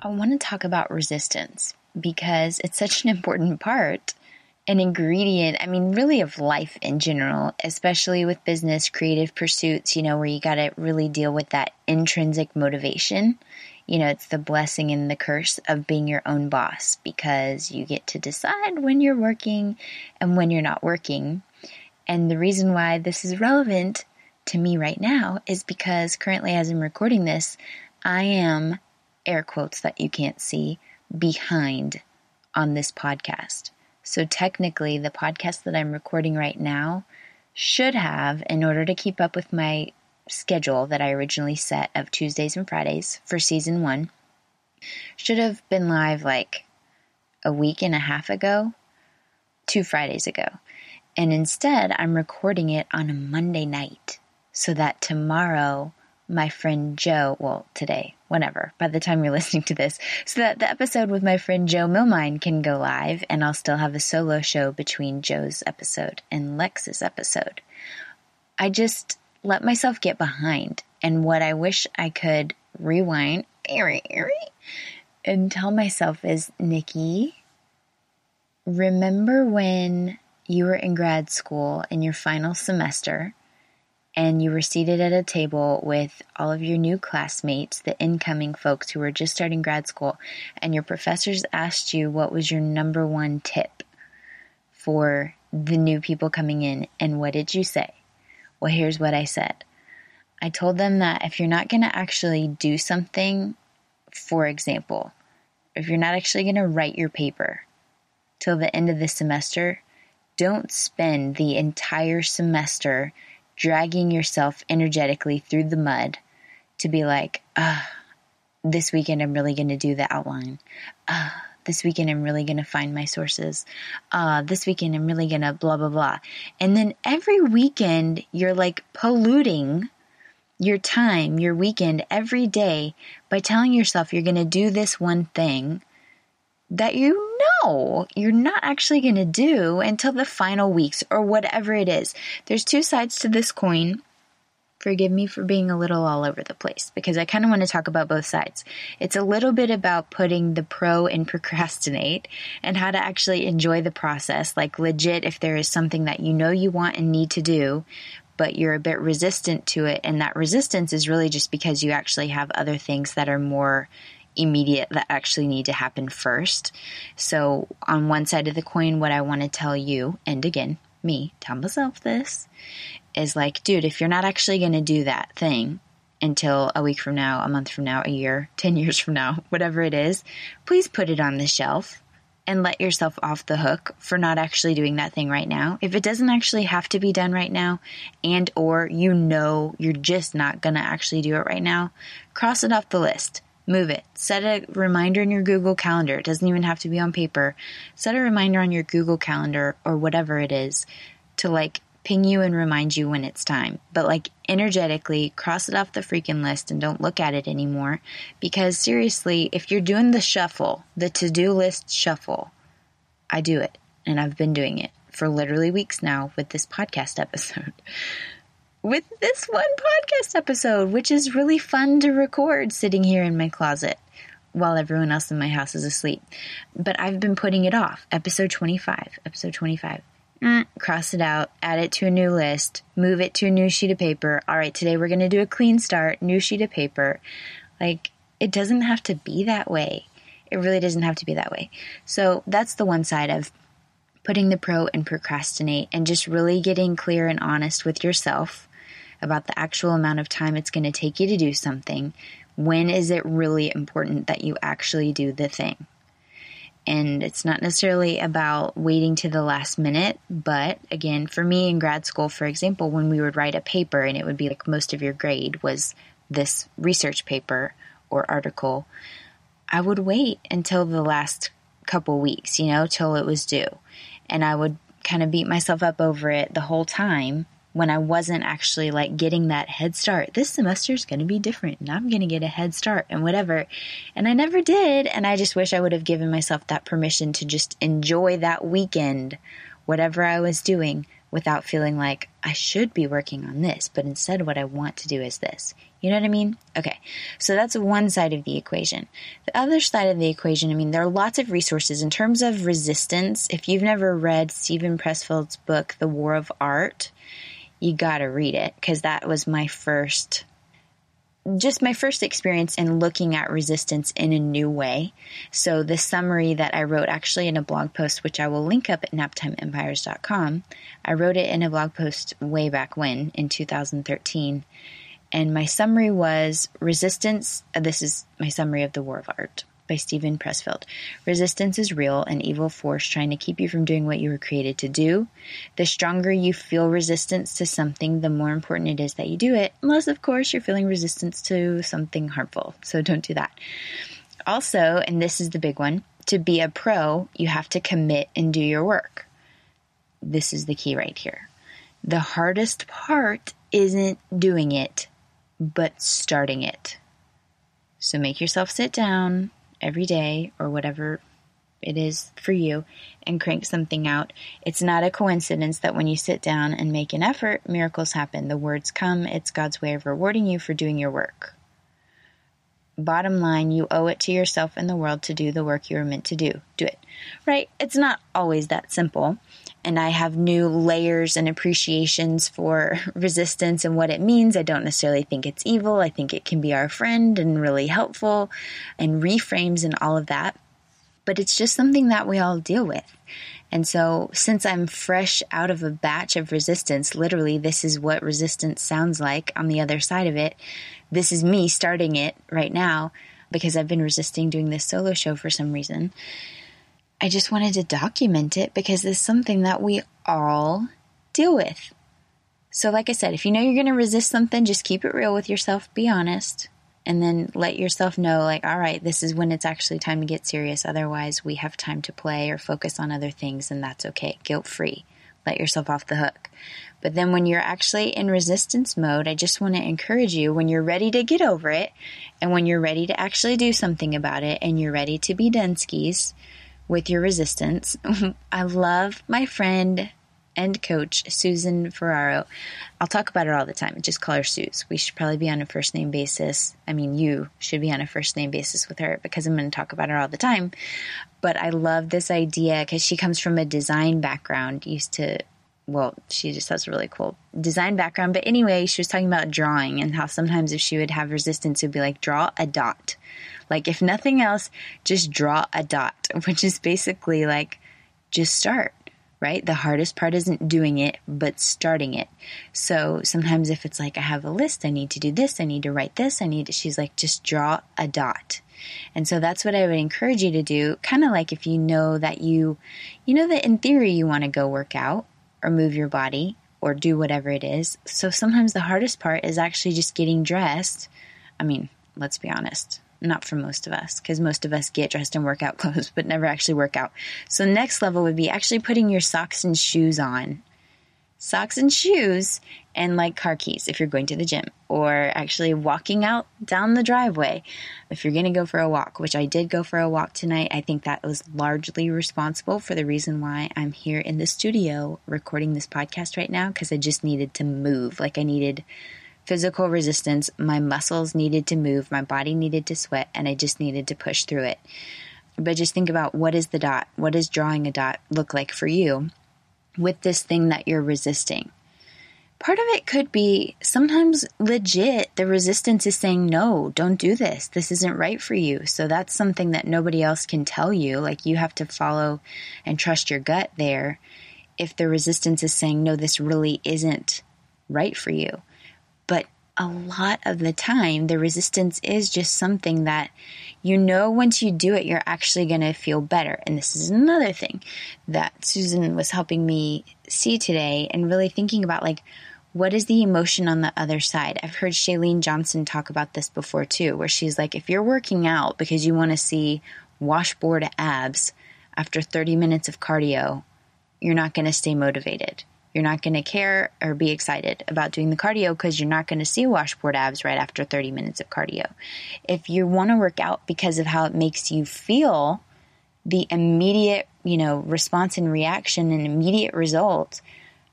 I want to talk about resistance because it's such an important part, an ingredient, I mean, really of life in general, especially with business, creative pursuits, you know, where you got to really deal with that intrinsic motivation. You know, it's the blessing and the curse of being your own boss because you get to decide when you're working and when you're not working. And the reason why this is relevant to me right now is because currently, as I'm recording this, I am air quotes that you can't see, behind on this podcast. So technically, the podcast that I'm recording right now should have, in order to keep up with my schedule that I originally set of Tuesdays and Fridays for season one, should have been live like a week and a half ago, two Fridays ago. And instead, I'm recording it on a Monday night so that tomorrow my friend Joe, well, today, whenever, by the time you're listening to this, so that the episode with my friend Joe Milmine can go live and I'll still have a solo show between Joe's episode and Lex's episode. I just let myself get behind. And what I wish I could rewind and tell myself is Nikki, remember when you were in grad school in your final semester and you were seated at a table with all of your new classmates, the incoming folks who were just starting grad school, and your professors asked you what was your number one tip for the new people coming in, and what did you say? Well, here's what I said. I told them that if you're not going to actually do something, for example, if you're not actually going to write your paper till the end of the semester, don't spend the entire semester dragging yourself energetically through the mud to be like, ah, this weekend I'm really going to do the outline. Ah, this weekend I'm really going to find my sources. Uh, this weekend I'm really going to blah, blah, blah. And then every weekend you're like polluting your time, your weekend, every day by telling yourself you're going to do this one thing that you you're not actually going to do until the final weeks or whatever it is. There's two sides to this coin. Forgive me for being a little all over the place because I kind of want to talk about both sides. It's a little bit about putting the pro in procrastinate and how to actually enjoy the process. Like, legit, if there is something that you know you want and need to do, but you're a bit resistant to it, and that resistance is really just because you actually have other things that are more immediate that actually need to happen first. So, on one side of the coin, what I want to tell you, and again, me, tell myself this, is like, dude, if you're not actually going to do that thing until a week from now, a month from now, a year, 10 years from now, whatever it is, please put it on the shelf and let yourself off the hook for not actually doing that thing right now. If it doesn't actually have to be done right now and or you know you're just not going to actually do it right now, cross it off the list. Move it. Set a reminder in your Google Calendar. It doesn't even have to be on paper. Set a reminder on your Google Calendar or whatever it is to like ping you and remind you when it's time. But like energetically cross it off the freaking list and don't look at it anymore. Because seriously, if you're doing the shuffle, the to do list shuffle, I do it. And I've been doing it for literally weeks now with this podcast episode with this one podcast episode, which is really fun to record sitting here in my closet while everyone else in my house is asleep. But I've been putting it off. Episode 25. Episode 25. Mm, cross it out, add it to a new list, move it to a new sheet of paper. All right, today we're going to do a clean start, new sheet of paper. Like, it doesn't have to be that way. It really doesn't have to be that way. So, that's the one side of putting the pro and procrastinate and just really getting clear and honest with yourself about the actual amount of time it's going to take you to do something. When is it really important that you actually do the thing? And it's not necessarily about waiting to the last minute, but again, for me in grad school, for example, when we would write a paper and it would be like most of your grade was this research paper or article, I would wait until the last couple weeks, you know, till it was due. And I would kind of beat myself up over it the whole time when I wasn't actually like getting that head start. This semester is going to be different and I'm going to get a head start and whatever. And I never did. And I just wish I would have given myself that permission to just enjoy that weekend, whatever I was doing, without feeling like I should be working on this, but instead what I want to do is this. You know what I mean? Okay. So that's one side of the equation. The other side of the equation, I mean, there are lots of resources in terms of resistance. If you've never read Steven Pressfield's book, The War of Art, you got to read it because that was my first just my first experience in looking at resistance in a new way. So the summary that I wrote actually in a blog post, which I will link up at naptimeempires.com, I wrote it in a blog post way back when in 2013. And my summary was resistance. This is my summary of the War of Art by Steven Pressfield. Resistance is real, an evil force trying to keep you from doing what you were created to do. The stronger you feel resistance to something, the more important it is that you do it, unless, of course, you're feeling resistance to something harmful. So don't do that. Also, and this is the big one, to be a pro, you have to commit and do your work. This is the key right here. The hardest part isn't doing it, but starting it. So make yourself sit down, every day or whatever it is for you and crank something out. It's not a coincidence that when you sit down and make an effort, miracles happen. The words come. It's God's way of rewarding you for doing your work. Bottom line, you owe it to yourself and the world to do the work you were meant to do. Do it. Right? It's not always that simple and I have new layers and appreciations for resistance and what it means. I don't necessarily think it's evil. I think it can be our friend and really helpful and reframes and all of that. But it's just something that we all deal with. And so, since I'm fresh out of a batch of resistance, literally, this is what resistance sounds like on the other side of it. This is me starting it right now because I've been resisting doing this solo show for some reason. I just wanted to document it because it's something that we all deal with. So, like I said, if you know you're going to resist something, just keep it real with yourself, be honest, and then let yourself know, like, all right, this is when it's actually time to get serious. Otherwise, we have time to play or focus on other things, and that's okay. Guilt free. Let yourself off the hook. But then when you're actually in resistance mode, I just want to encourage you when you're ready to get over it and when you're ready to actually do something about it and you're ready to be done skis, with your resistance. I love my friend and coach, Susan Ferraro. I'll talk about her all the time. Just call her Suze. We should probably be on a first name basis. I mean, you should be on a first name basis with her because I'm going to talk about her all the time. But I love this idea because she comes from a design background, used to well, she just has a really cool design background. But anyway, she was talking about drawing and how sometimes if she would have resistance, it would be like, draw a dot. Like, if nothing else, just draw a dot, which is basically like, just start, right? The hardest part isn't doing it, but starting it. So sometimes if it's like, I have a list, I need to do this, I need to write this, I need to, she's like, just draw a dot. And so that's what I would encourage you to do. Kind of like if you know that you, you know that in theory you want to go work out or move your body or do whatever it is. So sometimes the hardest part is actually just getting dressed. I mean, let's be honest, not for most of us, because most of us get dressed in workout clothes but never actually work out. So, next level would be actually putting your socks and shoes on socks and shoes and like car keys if you're going to the gym or actually walking out down the driveway if you're going to go for a walk which I did go for a walk tonight. I think that was largely responsible for the reason why I'm here in the studio recording this podcast right now because I just needed to move. Like I needed physical resistance. My muscles needed to move. My body needed to sweat and I just needed to push through it. But just think about what is the dot? What does drawing a dot look like for you with this thing that you're resisting. Part of it could be sometimes legit, the resistance is saying, no, don't do this. This isn't right for you. So that's something that nobody else can tell you. Like you have to follow and trust your gut there. If the resistance is saying, no, this really isn't right for you. But a lot of the time, the resistance is just something that you know once you do it, you're actually going to feel better. And this is another thing that Susan was helping me see today and really thinking about like, what is the emotion on the other side? I've heard Chalene Johnson talk about this before too, where she's like, if you're working out because you want to see washboard abs after 30 minutes of cardio, you're not going to stay motivated. You're not going to care or be excited about doing the cardio because you're not going to see washboard abs right after 30 minutes of cardio. If you want to work out because of how it makes you feel, the immediate, you know, response and reaction and immediate result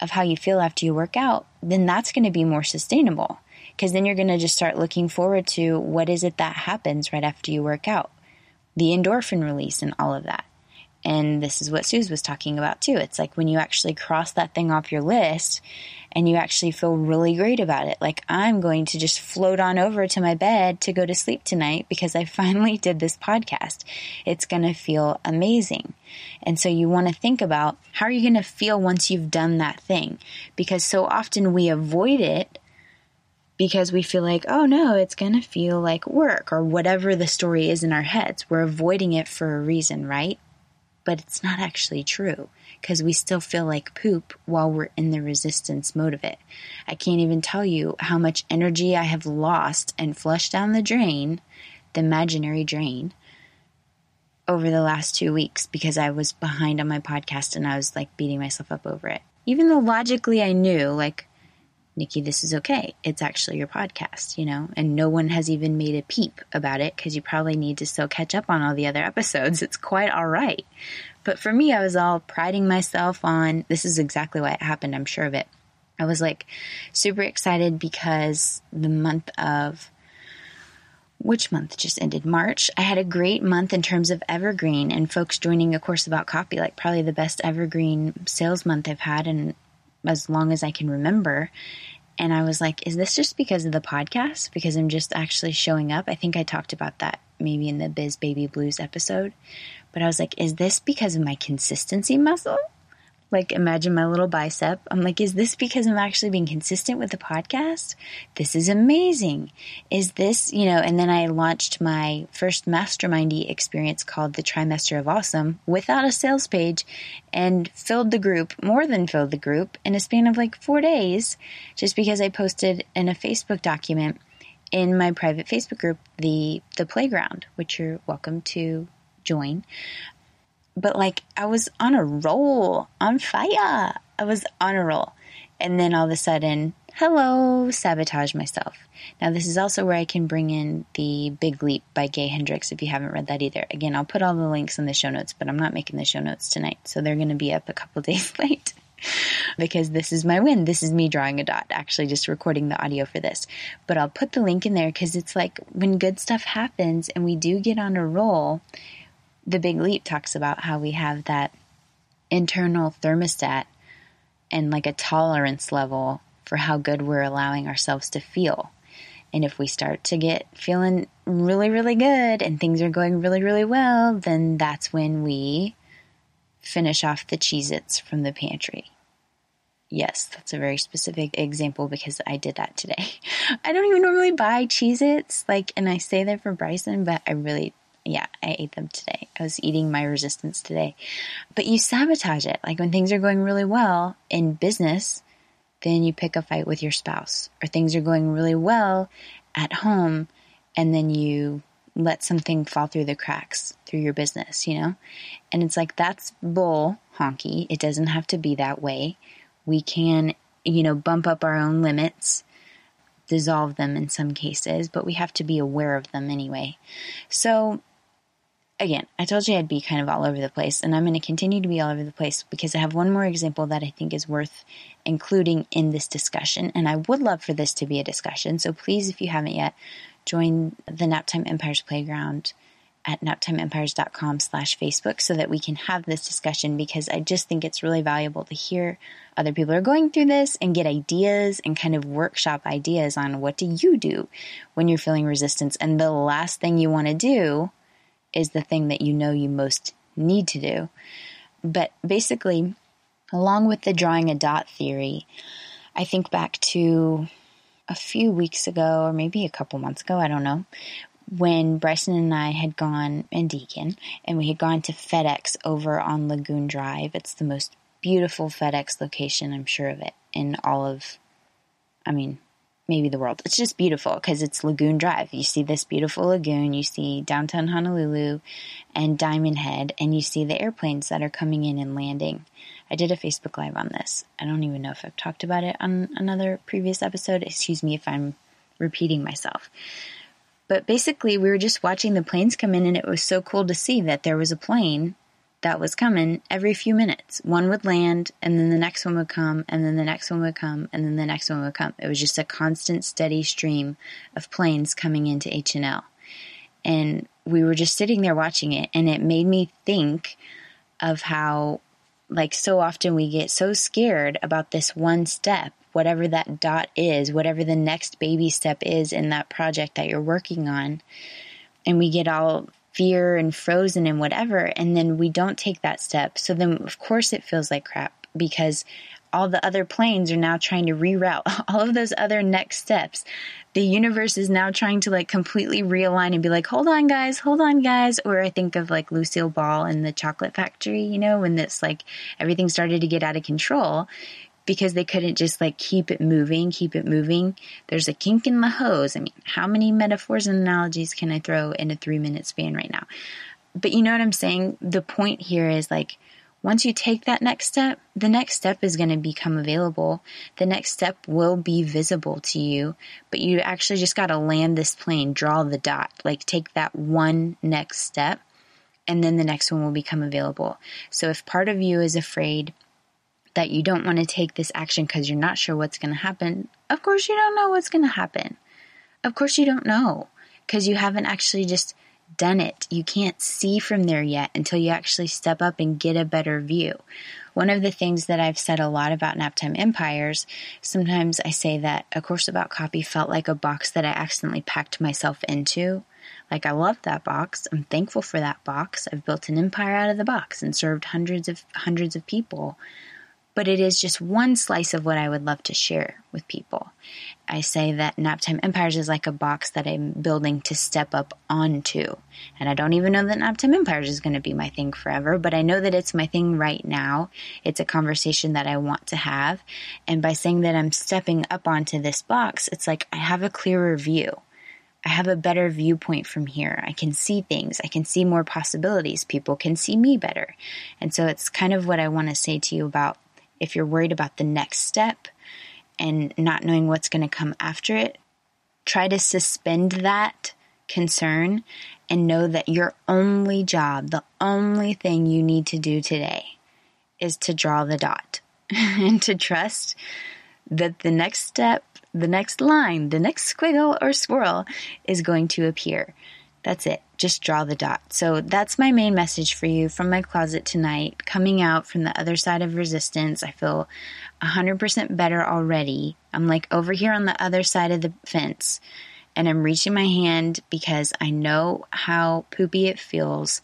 of how you feel after you work out, then that's going to be more sustainable. Because then you're going to just start looking forward to what is it that happens right after you work out, the endorphin release and all of that. And this is what Suze was talking about too. It's like when you actually cross that thing off your list and you actually feel really great about it. Like, I'm going to just float on over to my bed to go to sleep tonight because I finally did this podcast. It's going to feel amazing. And so you want to think about how are you going to feel once you've done that thing? Because so often we avoid it because we feel like, oh no, it's going to feel like work or whatever the story is in our heads. We're avoiding it for a reason, right? But it's not actually true because we still feel like poop while we're in the resistance mode of it. I can't even tell you how much energy I have lost and flushed down the drain, the imaginary drain, over the last two weeks because I was behind on my podcast and I was like beating myself up over it. Even though logically I knew, like, Nikki, this is okay. It's actually your podcast, you know, and no one has even made a peep about it because you probably need to still catch up on all the other episodes. It's quite all right. But for me, I was all priding myself on this is exactly why it happened. I'm sure of it. I was like super excited because the month of which month just ended? March. I had a great month in terms of evergreen and folks joining a course about copy, like probably the best evergreen sales month I've had in as long as I can remember. And I was like, is this just because of the podcast? Because I'm just actually showing up? I think I talked about that maybe in the Biz Baby Blues episode. But I was like, is this because of my consistency muscle? Like imagine my little bicep. I'm like, is this because I'm actually being consistent with the podcast? This is amazing. Is this, you know, and then I launched my first mastermindy experience called the trimester of awesome without a sales page and filled the group, more than filled the group in a span of like four days, just because I posted in a Facebook document in my private Facebook group, the, the playground, which you're welcome to join but like I was on a roll, on fire. I was on a roll. And then all of a sudden, hello, sabotage myself. Now, this is also where I can bring in the Big Leap by Gay Hendricks if you haven't read that either. Again, I'll put all the links in the show notes, but I'm not making the show notes tonight. So they're going to be up a couple days late because this is my win. This is me drawing a dot, actually, just recording the audio for this. But I'll put the link in there because it's like when good stuff happens and we do get on a roll, the Big Leap talks about how we have that internal thermostat and like a tolerance level for how good we're allowing ourselves to feel. And if we start to get feeling really, really good and things are going really, really well, then that's when we finish off the Cheez Its from the pantry. Yes, that's a very specific example because I did that today. I don't even normally buy Cheez Its, like, and I say that for Bryson, but I really yeah, I ate them today. I was eating my resistance today. But you sabotage it. Like when things are going really well in business, then you pick a fight with your spouse. Or things are going really well at home, and then you let something fall through the cracks through your business, you know? And it's like, that's bull honky. It doesn't have to be that way. We can, you know, bump up our own limits dissolve them in some cases, but we have to be aware of them anyway. So again, I told you I'd be kind of all over the place, and I'm going to continue to be all over the place because I have one more example that I think is worth including in this discussion. And I would love for this to be a discussion. So please, if you haven't yet, join the Naptime Empires Playground at naptimeempires.com slash Facebook so that we can have this discussion because I just think it's really valuable to hear other people are going through this and get ideas and kind of workshop ideas on what do you do when you're feeling resistance. And the last thing you want to do is the thing that you know you most need to do. But basically, along with the drawing a dot theory, I think back to a few weeks ago, or maybe a couple months ago, I don't know, when Bryson and I had gone, and Deacon, and we had gone to FedEx over on Lagoon Drive. It's the most beautiful FedEx location, I'm sure of it, in all of I mean, maybe the world. It's just beautiful because it's Lagoon Drive. You see this beautiful lagoon, you see downtown Honolulu and Diamond Head, and you see the airplanes that are coming in and landing. I did a Facebook Live on this. I don't even know if I've talked about it on another previous episode. Excuse me if I'm repeating myself. But basically, we were just watching the planes come in, and it was so cool to see that there was a plane that was coming every few minutes. One would land, and then the next one would come, and then the next one would come, and then the next one would come. It was just a constant, steady stream of planes coming into HNL. And we were just sitting there watching it, and it made me think of how, like, so often we get so scared about this one step, whatever that dot is, whatever the next baby step is in that project that you're working on. And we get all fear and frozen and whatever, and then we don't take that step. So then, of course, it feels like crap because all the other planes are now trying to reroute all of those other next steps. The universe is now trying to like completely realign and be like, hold on, guys, hold on, guys. Or I think of like Lucille Ball in the chocolate factory, you know, when this like everything started to get out of control because they couldn't just like keep it moving, keep it moving. There's a kink in the hose. I mean, how many metaphors and analogies can I throw in a three minute span right now? But you know what I'm saying? The point here is like, once you take that next step, the next step is going to become available. The next step will be visible to you, but you actually just got to land this plane, draw the dot, like take that one next step, and then the next one will become available. So if part of you is afraid that you don't want to take this action because you're not sure what's going to happen, of course you don't know what's going to happen. Of course you don't know because you haven't actually just done it. You can't see from there yet until you actually step up and get a better view. One of the things that I've said a lot about Naptime Empires, sometimes I say that A Course About Copy felt like a box that I accidentally packed myself into. Like I love that box. I'm thankful for that box. I've built an empire out of the box and served hundreds of hundreds of people but it is just one slice of what I would love to share with people. I say that Naptime Empires is like a box that I'm building to step up onto. And I don't even know that Naptime Empires is going to be my thing forever, but I know that it's my thing right now. It's a conversation that I want to have. And by saying that I'm stepping up onto this box, it's like I have a clearer view. I have a better viewpoint from here. I can see things. I can see more possibilities. People can see me better. And so it's kind of what I want to say to you about if you're worried about the next step and not knowing what's going to come after it, try to suspend that concern and know that your only job, the only thing you need to do today is to draw the dot and to trust that the next step, the next line, the next squiggle or swirl is going to appear. That's it. Just draw the dot. So that's my main message for you from my closet tonight. Coming out from the other side of resistance, I feel 100% better already. I'm like over here on the other side of the fence and I'm reaching my hand because I know how poopy it feels.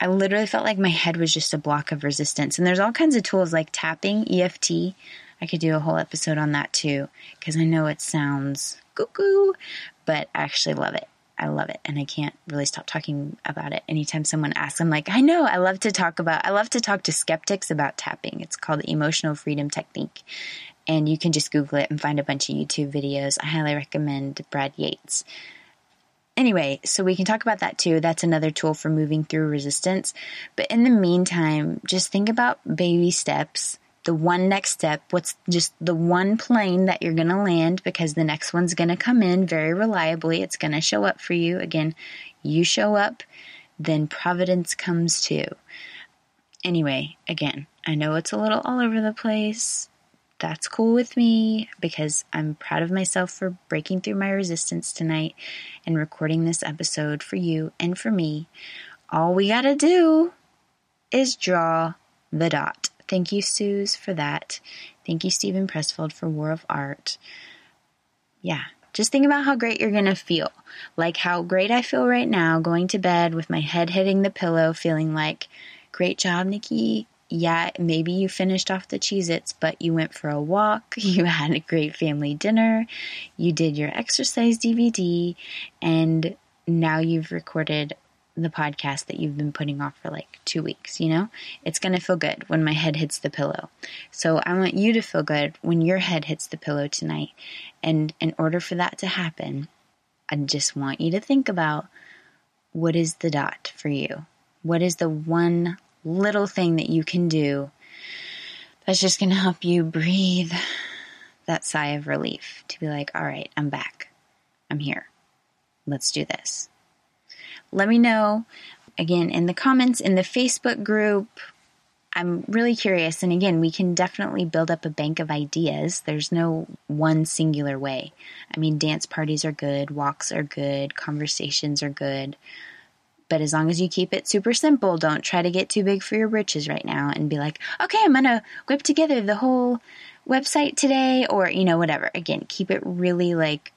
I literally felt like my head was just a block of resistance. And there's all kinds of tools like tapping, EFT. I could do a whole episode on that too because I know it sounds cuckoo, but I actually love it. I love it. And I can't really stop talking about it. Anytime someone asks, I'm like, I know, I love to talk about, I love to talk to skeptics about tapping. It's called the emotional freedom technique. And you can just Google it and find a bunch of YouTube videos. I highly recommend Brad Yates. Anyway, so we can talk about that too. That's another tool for moving through resistance. But in the meantime, just think about baby steps the one next step, what's just the one plane that you're going to land because the next one's going to come in very reliably. It's going to show up for you. Again, you show up, then providence comes too. Anyway, again, I know it's a little all over the place. That's cool with me because I'm proud of myself for breaking through my resistance tonight and recording this episode for you and for me. All we got to do is draw the dot. Thank you, Suze, for that. Thank you, Steven Pressfield, for War of Art. Yeah, just think about how great you're going to feel. Like how great I feel right now, going to bed with my head hitting the pillow, feeling like, great job, Nikki. Yeah, maybe you finished off the Cheez Its, but you went for a walk, you had a great family dinner, you did your exercise DVD, and now you've recorded the podcast that you've been putting off for like two weeks, you know? It's going to feel good when my head hits the pillow. So I want you to feel good when your head hits the pillow tonight. And in order for that to happen, I just want you to think about what is the dot for you? What is the one little thing that you can do that's just going to help you breathe that sigh of relief to be like, all right, I'm back. I'm here. Let's do this. Let me know again in the comments in the Facebook group. I'm really curious. And again, we can definitely build up a bank of ideas. There's no one singular way. I mean, dance parties are good, walks are good, conversations are good. But as long as you keep it super simple, don't try to get too big for your britches right now and be like, okay, I'm going to whip together the whole website today or, you know, whatever. Again, keep it really like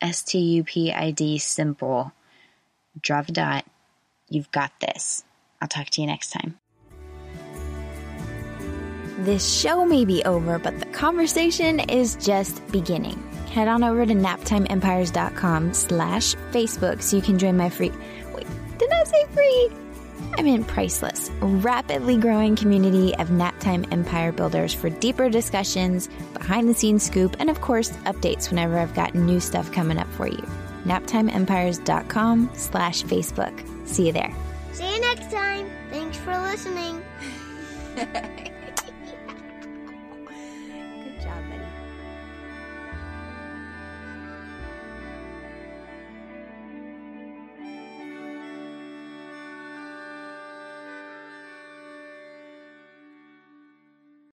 S T U P I D simple. Drop a dot. You've got this. I'll talk to you next time. This show may be over, but the conversation is just beginning. Head on over to naptimeempires.com slash Facebook so you can join my free Wait, did I say free? I mean priceless, rapidly growing community of Naptime Empire builders for deeper discussions, behind the scenes scoop, and of course, updates whenever I've got new stuff coming up for you. NaptimeEmpires.com slash Facebook. See you there. See you next time. Thanks for listening.